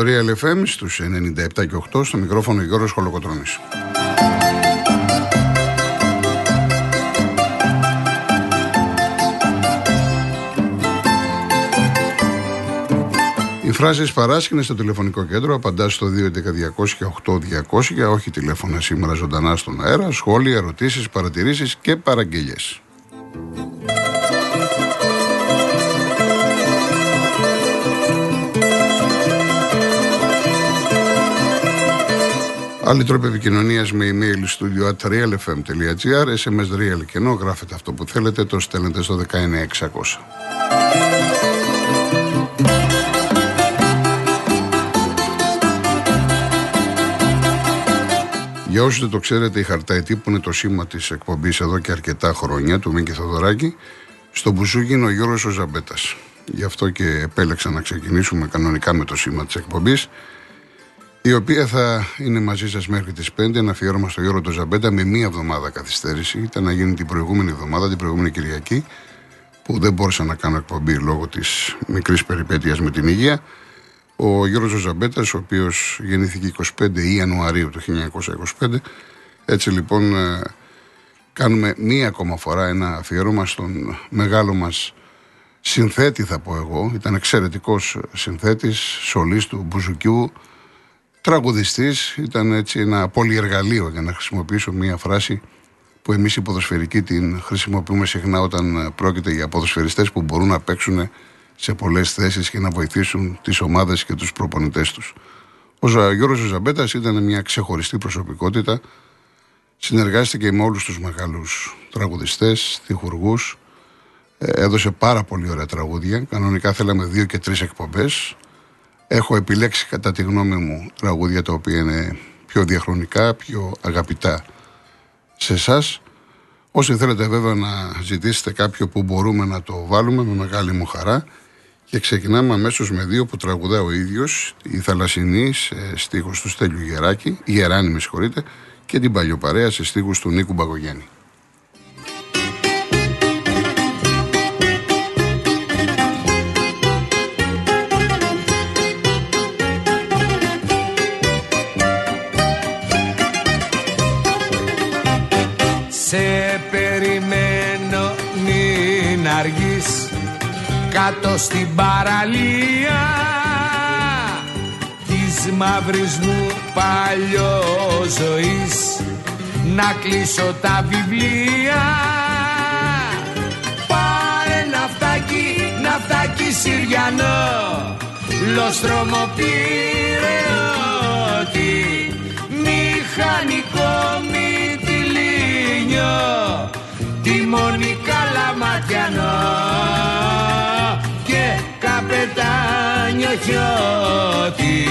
συντονισμένη ιστορία LFM στους 97 και 8 στο μικρόφωνο Γιώργος Χολοκοτρώνης. Οι φράσεις παράσχηνε στο τηλεφωνικό κέντρο απαντά στο 211-200-8200 για όχι τηλέφωνα σήμερα ζωντανά στον αέρα, σχόλια, ερωτήσεις, παρατηρήσεις και παραγγελίε. Άλλοι τρόποι επικοινωνίας με email studio at realfm.gr, sms real και ενώ γράφετε αυτό που θέλετε, το στέλνετε στο 19600. Για όσους δεν το ξέρετε, η Χαρταϊτή που είναι το σήμα της εκπομπής εδώ και αρκετά χρόνια, του Μίκη Θοδωράκη, στο μπουζούκι είναι ο Γιώργος ο Ζαμπέτας. Γι' αυτό και επέλεξα να ξεκινήσουμε κανονικά με το σήμα της εκπομπής, η οποία θα είναι μαζί σας μέχρι τις 5. Ένα αφιέρωμα στο Γιώργο το Ζαμπέτα με μία εβδομάδα καθυστέρηση. Ήταν να γίνει την προηγούμενη εβδομάδα, την προηγούμενη Κυριακή, που δεν μπόρεσα να κάνω εκπομπή λόγω της μικρής περιπέτειας με την υγεία. Ο Γιώργος Ζαμπέτας, ο οποίος γεννήθηκε 25 Ιανουαρίου του 1925. Έτσι λοιπόν ε, κάνουμε μία ακόμα φορά ένα αφιέρωμα στον μεγάλο μας συνθέτη θα πω εγώ. Ήταν εξαιρετικός συνθέτης, σολής του Μπουζουκιού, τραγουδιστής. Ήταν έτσι ένα πολυεργαλείο για να χρησιμοποιήσω μία φράση που εμείς οι ποδοσφαιρικοί την χρησιμοποιούμε συχνά όταν πρόκειται για ποδοσφαιριστές που μπορούν να παίξουν σε πολλές θέσεις και να βοηθήσουν τις ομάδες και τους προπονητές τους. Ο Γιώργος Ζαμπέτας ήταν μια ξεχωριστή προσωπικότητα. Συνεργάστηκε με όλους τους μεγάλους τραγουδιστές, τυχουργού. Ε, έδωσε πάρα πολύ ωραία τραγούδια. Κανονικά θέλαμε δύο και τρεις εκπομπές. Έχω επιλέξει κατά τη γνώμη μου τραγούδια τα οποία είναι πιο διαχρονικά, πιο αγαπητά σε εσάς. Όσοι θέλετε βέβαια να ζητήσετε κάποιο που μπορούμε να το βάλουμε με μεγάλη μου χαρά και ξεκινάμε αμέσως με δύο που τραγουδά ο ίδιος, η Θαλασσινή σε στίχους του Στέλιου Γεράκη, η Γεράνη με συγχωρείτε, και την Παλιοπαρέα σε στίχους του Νίκου Μπαγογέννη. Κάτω στην παραλία της μαύρης μου ζωής. Να κλείσω τα βιβλία. Πάρε ναυτάκι, ναυτάκι Συριανό. Λοστρόμο ότι μηχανικό μυτιλίνιο τιμόνι καλαματιανό καπετάνιο χιώτη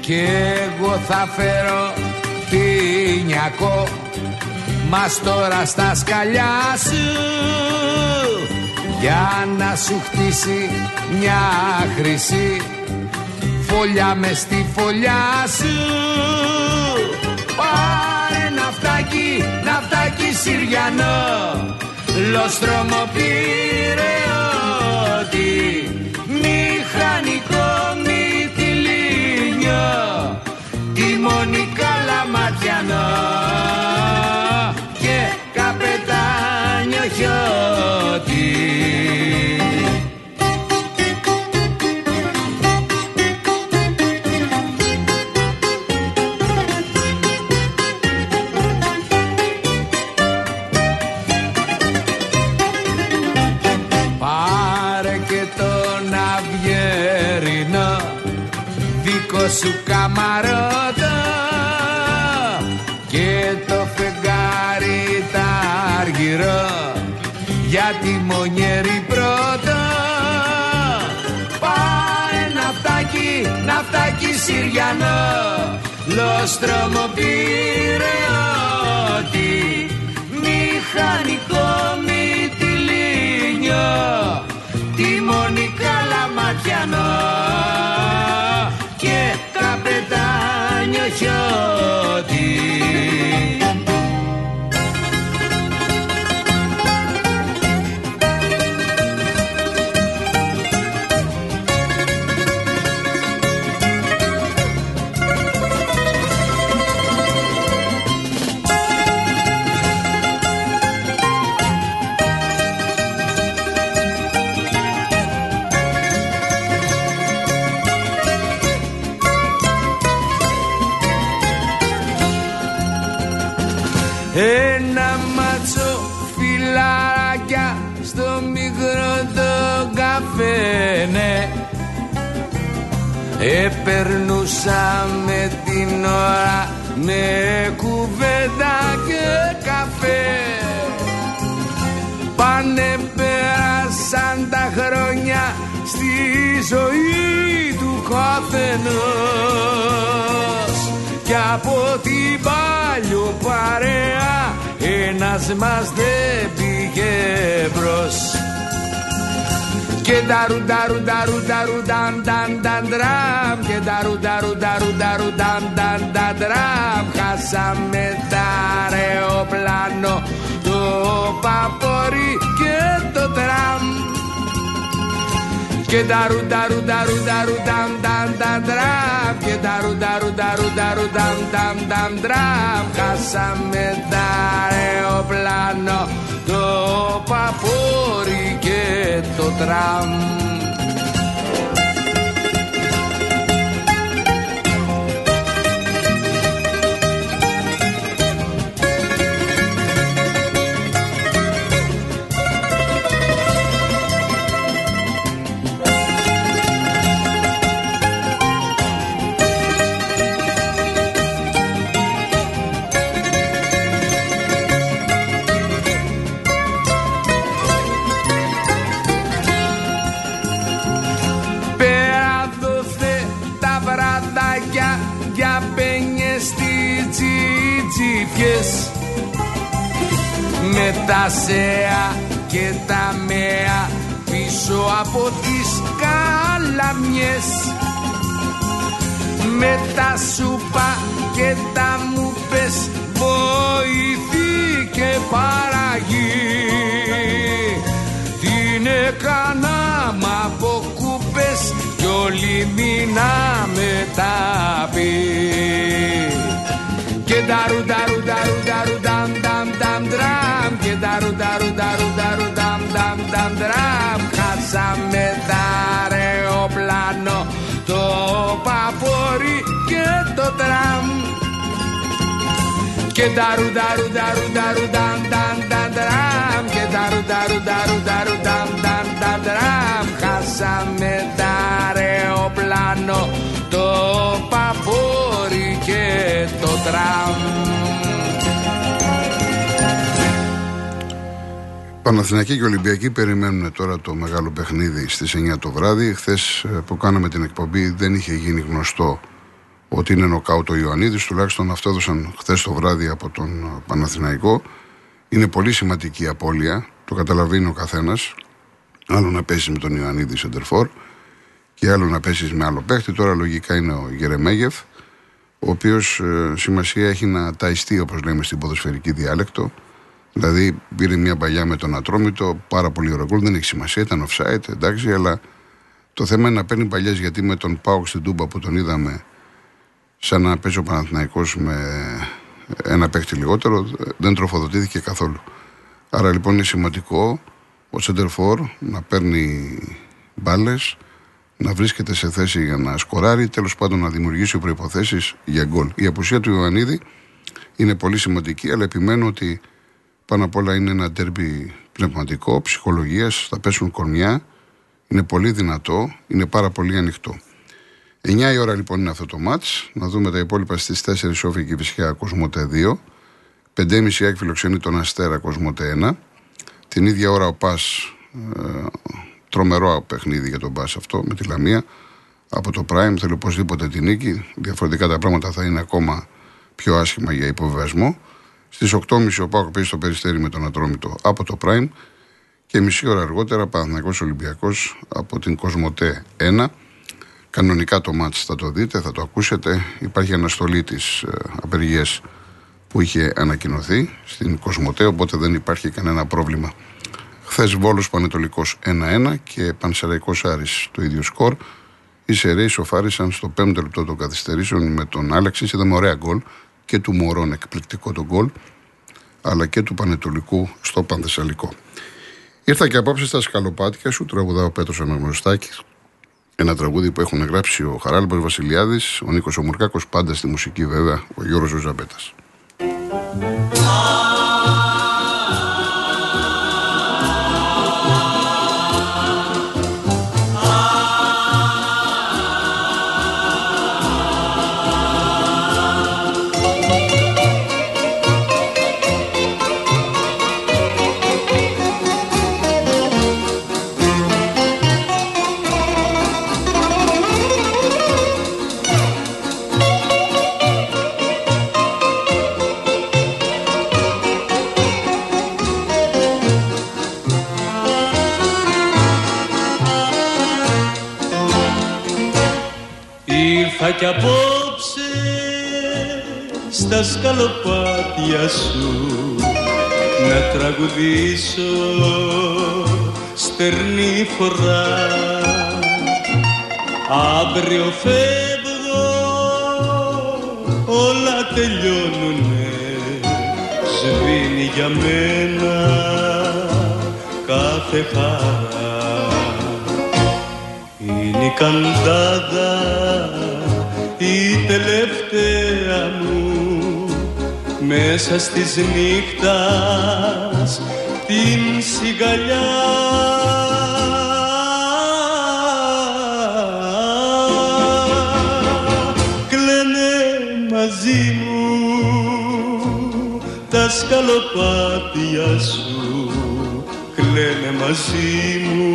Κι εγώ θα φέρω πινιακό Μας τώρα στα σκαλιά σου για να σου χτίσει μια χρυσή φωλιά μες στη φωλιά σου. Πάρε ναυτάκι, ναυτάκι Συριανό. Λοστρόμο ότι Κυριακάκι Συριανό Λόστρωμο πυρεώτη Μηχανικό μυτιλίνιο Τιμονι καλαματιανό Και καπετάνιο χιώτη. Ένα μάτσο φυλάκια στο μικρό το καφέ ναι. Επερνούσαμε την ώρα με κουβέντα και καφέ. Πάνε πέρασαν τα χρόνια στη ζωή του καθενός Κι από την παλιό παρέα ένας μας δεν πήγε μπρος. Και daru daru daru daru dan dan dan dram και daru daru daru daru dan dan dan dram χάσαμε τα αεροπλάνο το παπόρι και το τραμ και τα ρούτα ρούτα ρούτα ρούτα ταν ταν τραμ Και τα ρούτα ρούτα ρούτα ρούτα ταν ταν τραμ Χάσαμε τα αεροπλάνο Το παπούρι και το τραμ. Από τις καλαμιές. Με τα σούπα και τα μουπες βοηθή και παραγή. Την έκανα μ' από κούπες κι όλη μήνα χάσαμε τα αεροπλάνο το παπόρι και το τραμ και δαρου δαρου δαρου δαρου δαμ δαμ δαμ δραμ και δαρου δαρου δαρου δαρου δαμ δαμ δαμ δραμ χάσαμε τα αεροπλάνο το παπόρι και το τραμ Παναθηναϊκοί και Ολυμπιακοί περιμένουν τώρα το μεγάλο παιχνίδι στις 9 το βράδυ. Χθες ε, που κάναμε την εκπομπή δεν είχε γίνει γνωστό ότι είναι νοκάουτ ο Ιωαννίδης. Τουλάχιστον αυτό έδωσαν χθες το βράδυ από τον ε, Παναθηναϊκό. Είναι πολύ σημαντική η απώλεια. Το καταλαβαίνει ο καθένας. Άλλο να πέσεις με τον Ιωαννίδη Σεντερφόρ και άλλο να πέσεις με άλλο παίχτη. Τώρα λογικά είναι ο Γερεμέγεφ, ο οποίος ε, σημασία έχει να ταϊστεί, όπως λέμε στην ποδοσφαιρική διάλεκτο. Δηλαδή πήρε μια παλιά με τον Ατρόμητο, πάρα πολύ ωραίο δεν έχει σημασία, ήταν offside, εντάξει, αλλά το θέμα είναι να παίρνει παλιές γιατί με τον Πάοκ στην Τούμπα που τον είδαμε σαν να παίζει ο Παναθηναϊκός με ένα παίχτη λιγότερο, δεν τροφοδοτήθηκε καθόλου. Άρα λοιπόν είναι σημαντικό ο Σεντερφόρ να παίρνει μπάλες, να βρίσκεται σε θέση για να σκοράρει, τέλος πάντων να δημιουργήσει προποθέσει για γκολ. Η απουσία του Ιωαννίδη είναι πολύ σημαντική, αλλά επιμένω ότι πάνω απ' όλα είναι ένα τέρμπι πνευματικό, ψυχολογίας, θα πέσουν κορμιά. Είναι πολύ δυνατό, είναι πάρα πολύ ανοιχτό. 9 η ώρα λοιπόν είναι αυτό το μάτς. Να δούμε τα υπόλοιπα στις 4 Σόφι και Βυσχιά Κοσμότε 2. 5.30 έχει φιλοξενεί τον Αστέρα Κοσμότε 1. Την ίδια ώρα ο Πας. Ε, τρομερό παιχνίδι για τον Πας αυτό με τη Λαμία. Από το Prime θέλει οπωσδήποτε την νίκη. Διαφορετικά τα πράγματα θα είναι ακόμα πιο άσχημα για υποβιβασμό. Στις 8.30 ο Πάοκ παίζει στο περιστέρι με τον Ατρόμητο από το Prime και μισή ώρα αργότερα Παναθηναϊκός Ολυμπιακός από την Κοσμοτέ 1. Κανονικά το μάτς θα το δείτε, θα το ακούσετε. Υπάρχει αναστολή της ε, απεργίας που είχε ανακοινωθεί στην Κοσμοτέ, οπότε δεν υπάρχει κανένα πρόβλημα. Χθες Βόλος Πανετολικός 1-1 και Πανσεραϊκός Άρης το ίδιο σκορ. Οι Σερέοι σοφάρισαν στο 5ο λεπτό των καθυστερήσεων με τον Άλεξη. Είδαμε ωραία γκολ και του Μωρών εκπληκτικό το γκολ, αλλά και του Πανετολικού στο Πανθεσσαλικό. Ήρθα και απόψε στα σκαλοπάτια σου, τραγουδά ο Πέτρος Αναγνωστάκης. Ένα τραγούδι που έχουν γράψει ο Χαράλμπος Βασιλιάδης, ο Νίκος Ομουρκάκος, πάντα στη μουσική βέβαια, ο Γιώργος Ζαμπέτα. Σκαλοπάτια σου να τραγουδήσω. Στερνή φορά. Αύριο φεύγω. Όλα τελειώνουνε. Σβήνει για μένα κάθε χαρά. Είναι η καντάδα η τελευταία μου μέσα στις νύχτας την σιγαλιά. Κλαίνε μαζί μου τα σκαλοπάτια σου. Κλαίνε μαζί μου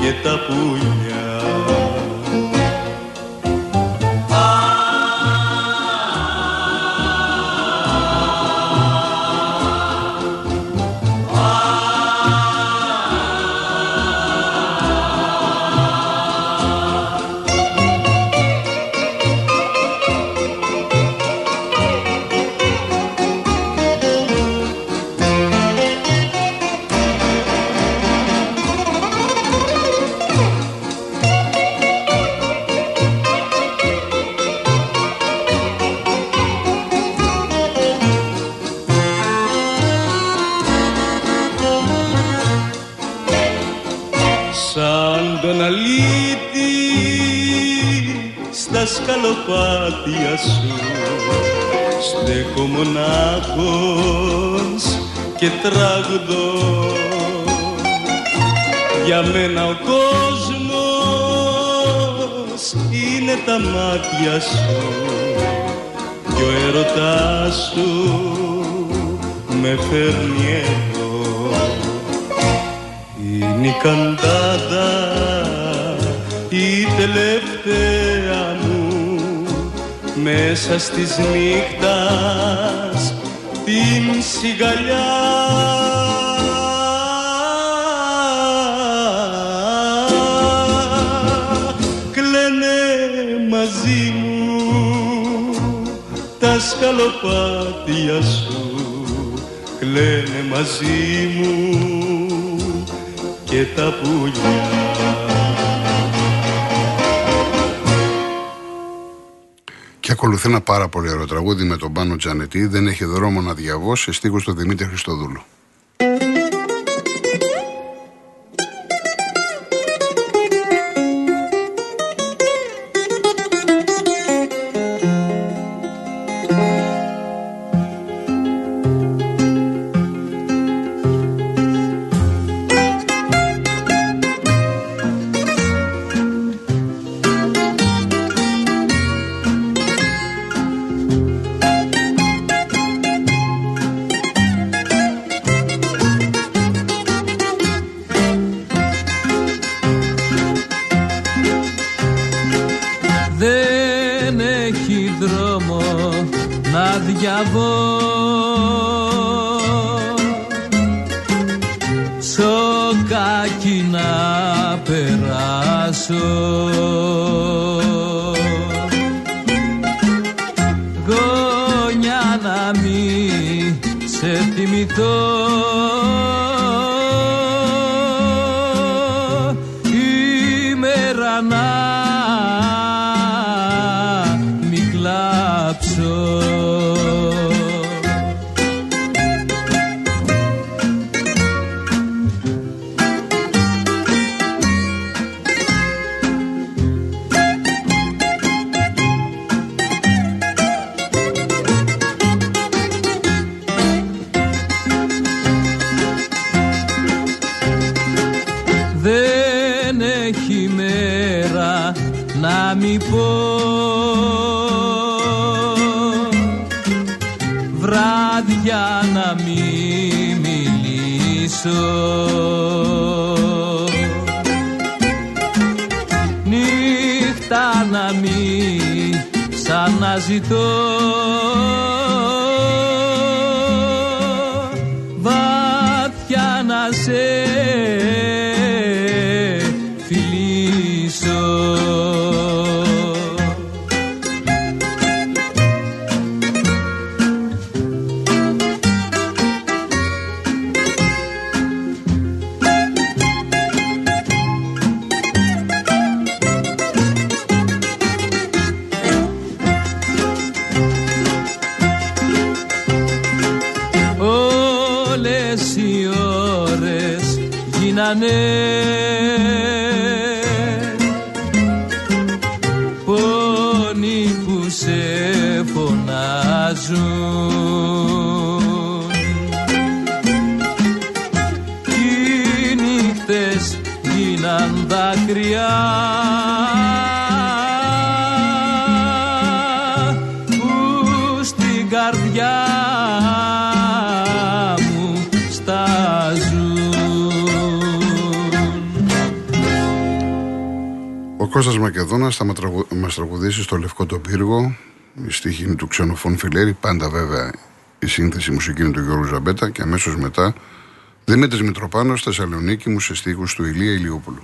και τα πουλιά στέκω μονάχος και τραγουδώ για μένα ο κόσμος είναι τα μάτια σου. Και ο έρωτάς σου με φέρνει εδώ. Είναι η καντάδα η τελευταία μέσα στις νύχτας την σιγαλιά. Κλαίνε μαζί μου τα σκαλοπάτια σου. Κλαίνε μαζί μου και τα πουλιά ακολουθεί ένα πάρα πολύ ωραίο τραγούδι με τον Πάνο Τζανετή. Δεν έχει δρόμο να διαβώσει. Στίχος του Δημήτρη Χριστοδούλου. ya voy. Say. Δάκρυα που στην καρδιά μου στάζουν Ο Κώστας Μακεδόνας θα μα τραγου- μας τραγουδήσει στο Λευκό το Πύργο. Η στίχη είναι του Ξενοφών Φιλέρη. Πάντα βέβαια η σύνθεση μουσική είναι του Γιώργου Ζαμπέτα και αμέσως μετά Δημήτρης Μητροπάνος Θεσσαλονίκη μου σε στίχους του Ηλία Ηλιόπουλου.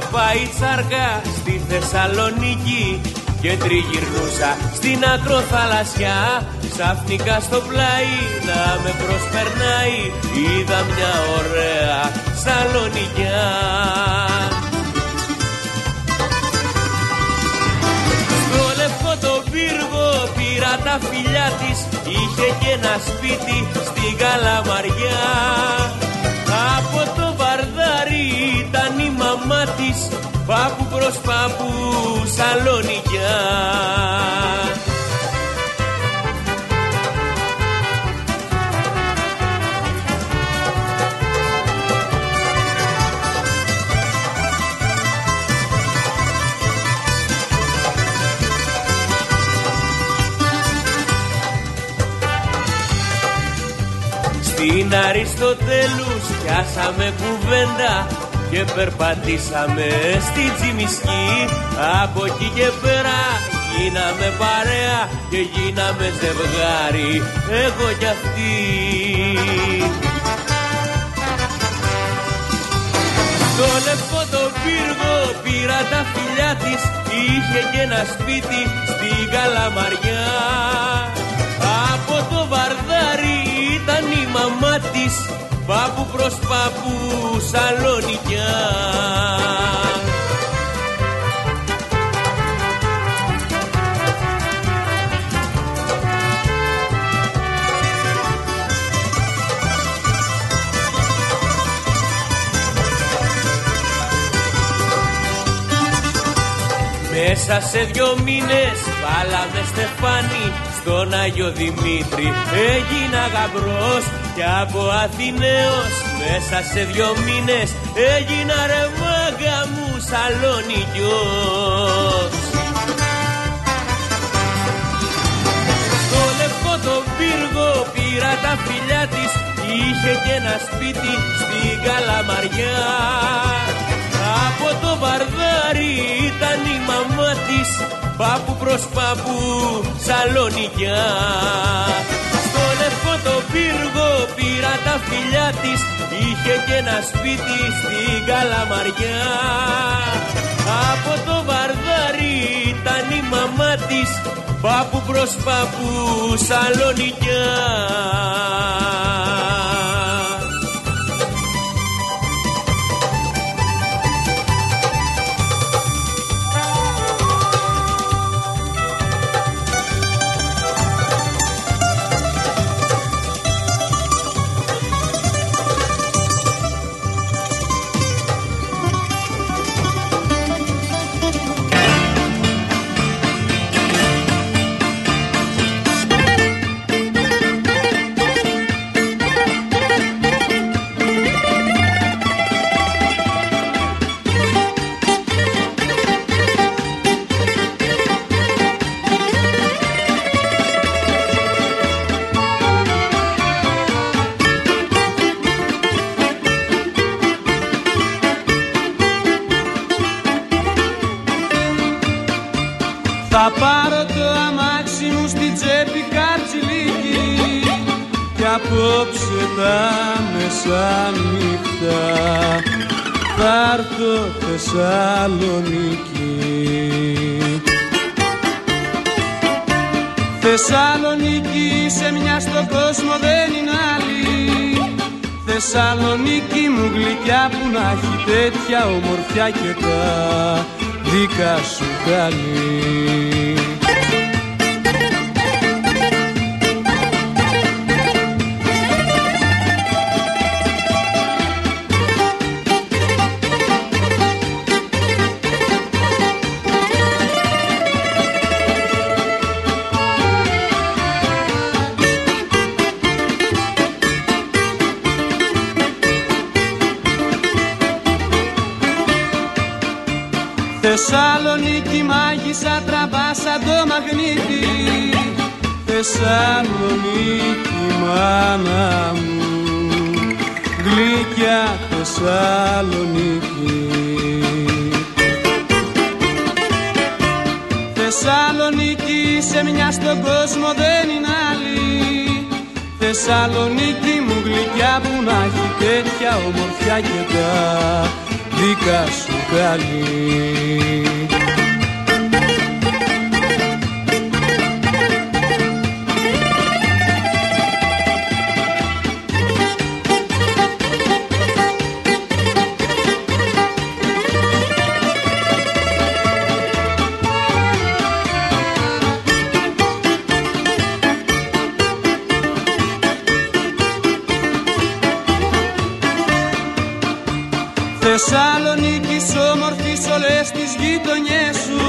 Είχα πάει τσάρκα στη Θεσσαλονίκη και τριγυρνούσα στην ακροθαλασσιά. Ξαφνικά στο πλάι να με προσπερνάει είδα μια ωραία σαλονικιά Στο λευκό το πύργο πήρα τα φιλιά της Είχε και ένα σπίτι στην Καλαμαριά. Από το βαρδάρι ήταν η μαμά της Πάπου προς πάπου σαλονικιά. Στην Αριστοτέλους πιάσαμε κουβέντα και περπατήσαμε στη Τζιμισκή. Από εκεί και πέρα γίναμε παρέα και γίναμε ζευγάρι. Εγώ κι αυτή. Στο λευκό το πύργο πήρα τα φιλιά της. Είχε και ένα σπίτι στην Καλαμαριά. Από το βαρδάρι ήταν η μαμά της Πάπου προς πάπου σαλονικιά. Μέσα σε δυο μήνες βάλαμε στεφάνι στον Άγιο Δημήτρη έγινα γαμπρός και από Αθηναίος μέσα σε δυο μήνες έγινα ρε μάγκα μου σαλονικιός. Στο λευκό το πύργο πήρα τα φιλιά της Είχε και ένα σπίτι στην Καλαμαριά. Από το βαρδάρι ήταν η μαμά της Πάπου προς πάπου σαλονικιά πήρα τα φιλιά της Είχε και ένα σπίτι στην Καλαμαριά. Από το βαρδάρι ήταν η μαμά της Πάπου προς πάπου σαλονικιά Θεσσαλονίκη. Θεσσαλονίκη σε μια στον κόσμο δεν είναι άλλη. Θεσσαλονίκη μου γλυκιά που να έχει τέτοια ομορφιά και τα δικά σου καλή Θεσσαλονίκη μάγισσα τραβά σαν το μαγνήτη. Θεσσαλονίκη μάνα μου. Γλυκιά Θεσσαλονίκη. Θεσσαλονίκη σε μια στον κόσμο δεν είναι άλλη. Θεσσαλονίκη μου γλυκιά που να έχει τέτοια ομορφιά και τα δικά σου καλή Θεσσαλονίκη όμορφη όλες τις γειτονιές σου.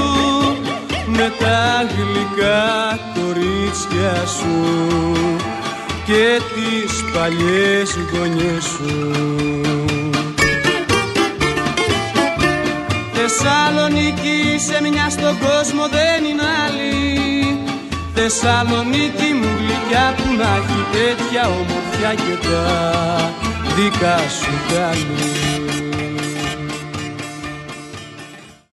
Με τα γλυκά κορίτσια σου και τις παλιές γωνιές σου. Θεσσαλονίκη σε μια στον κόσμο δεν είναι άλλη. Θεσσαλονίκη μου γλυκιά που να έχει τέτοια ομορφιά και τα δικά σου καλή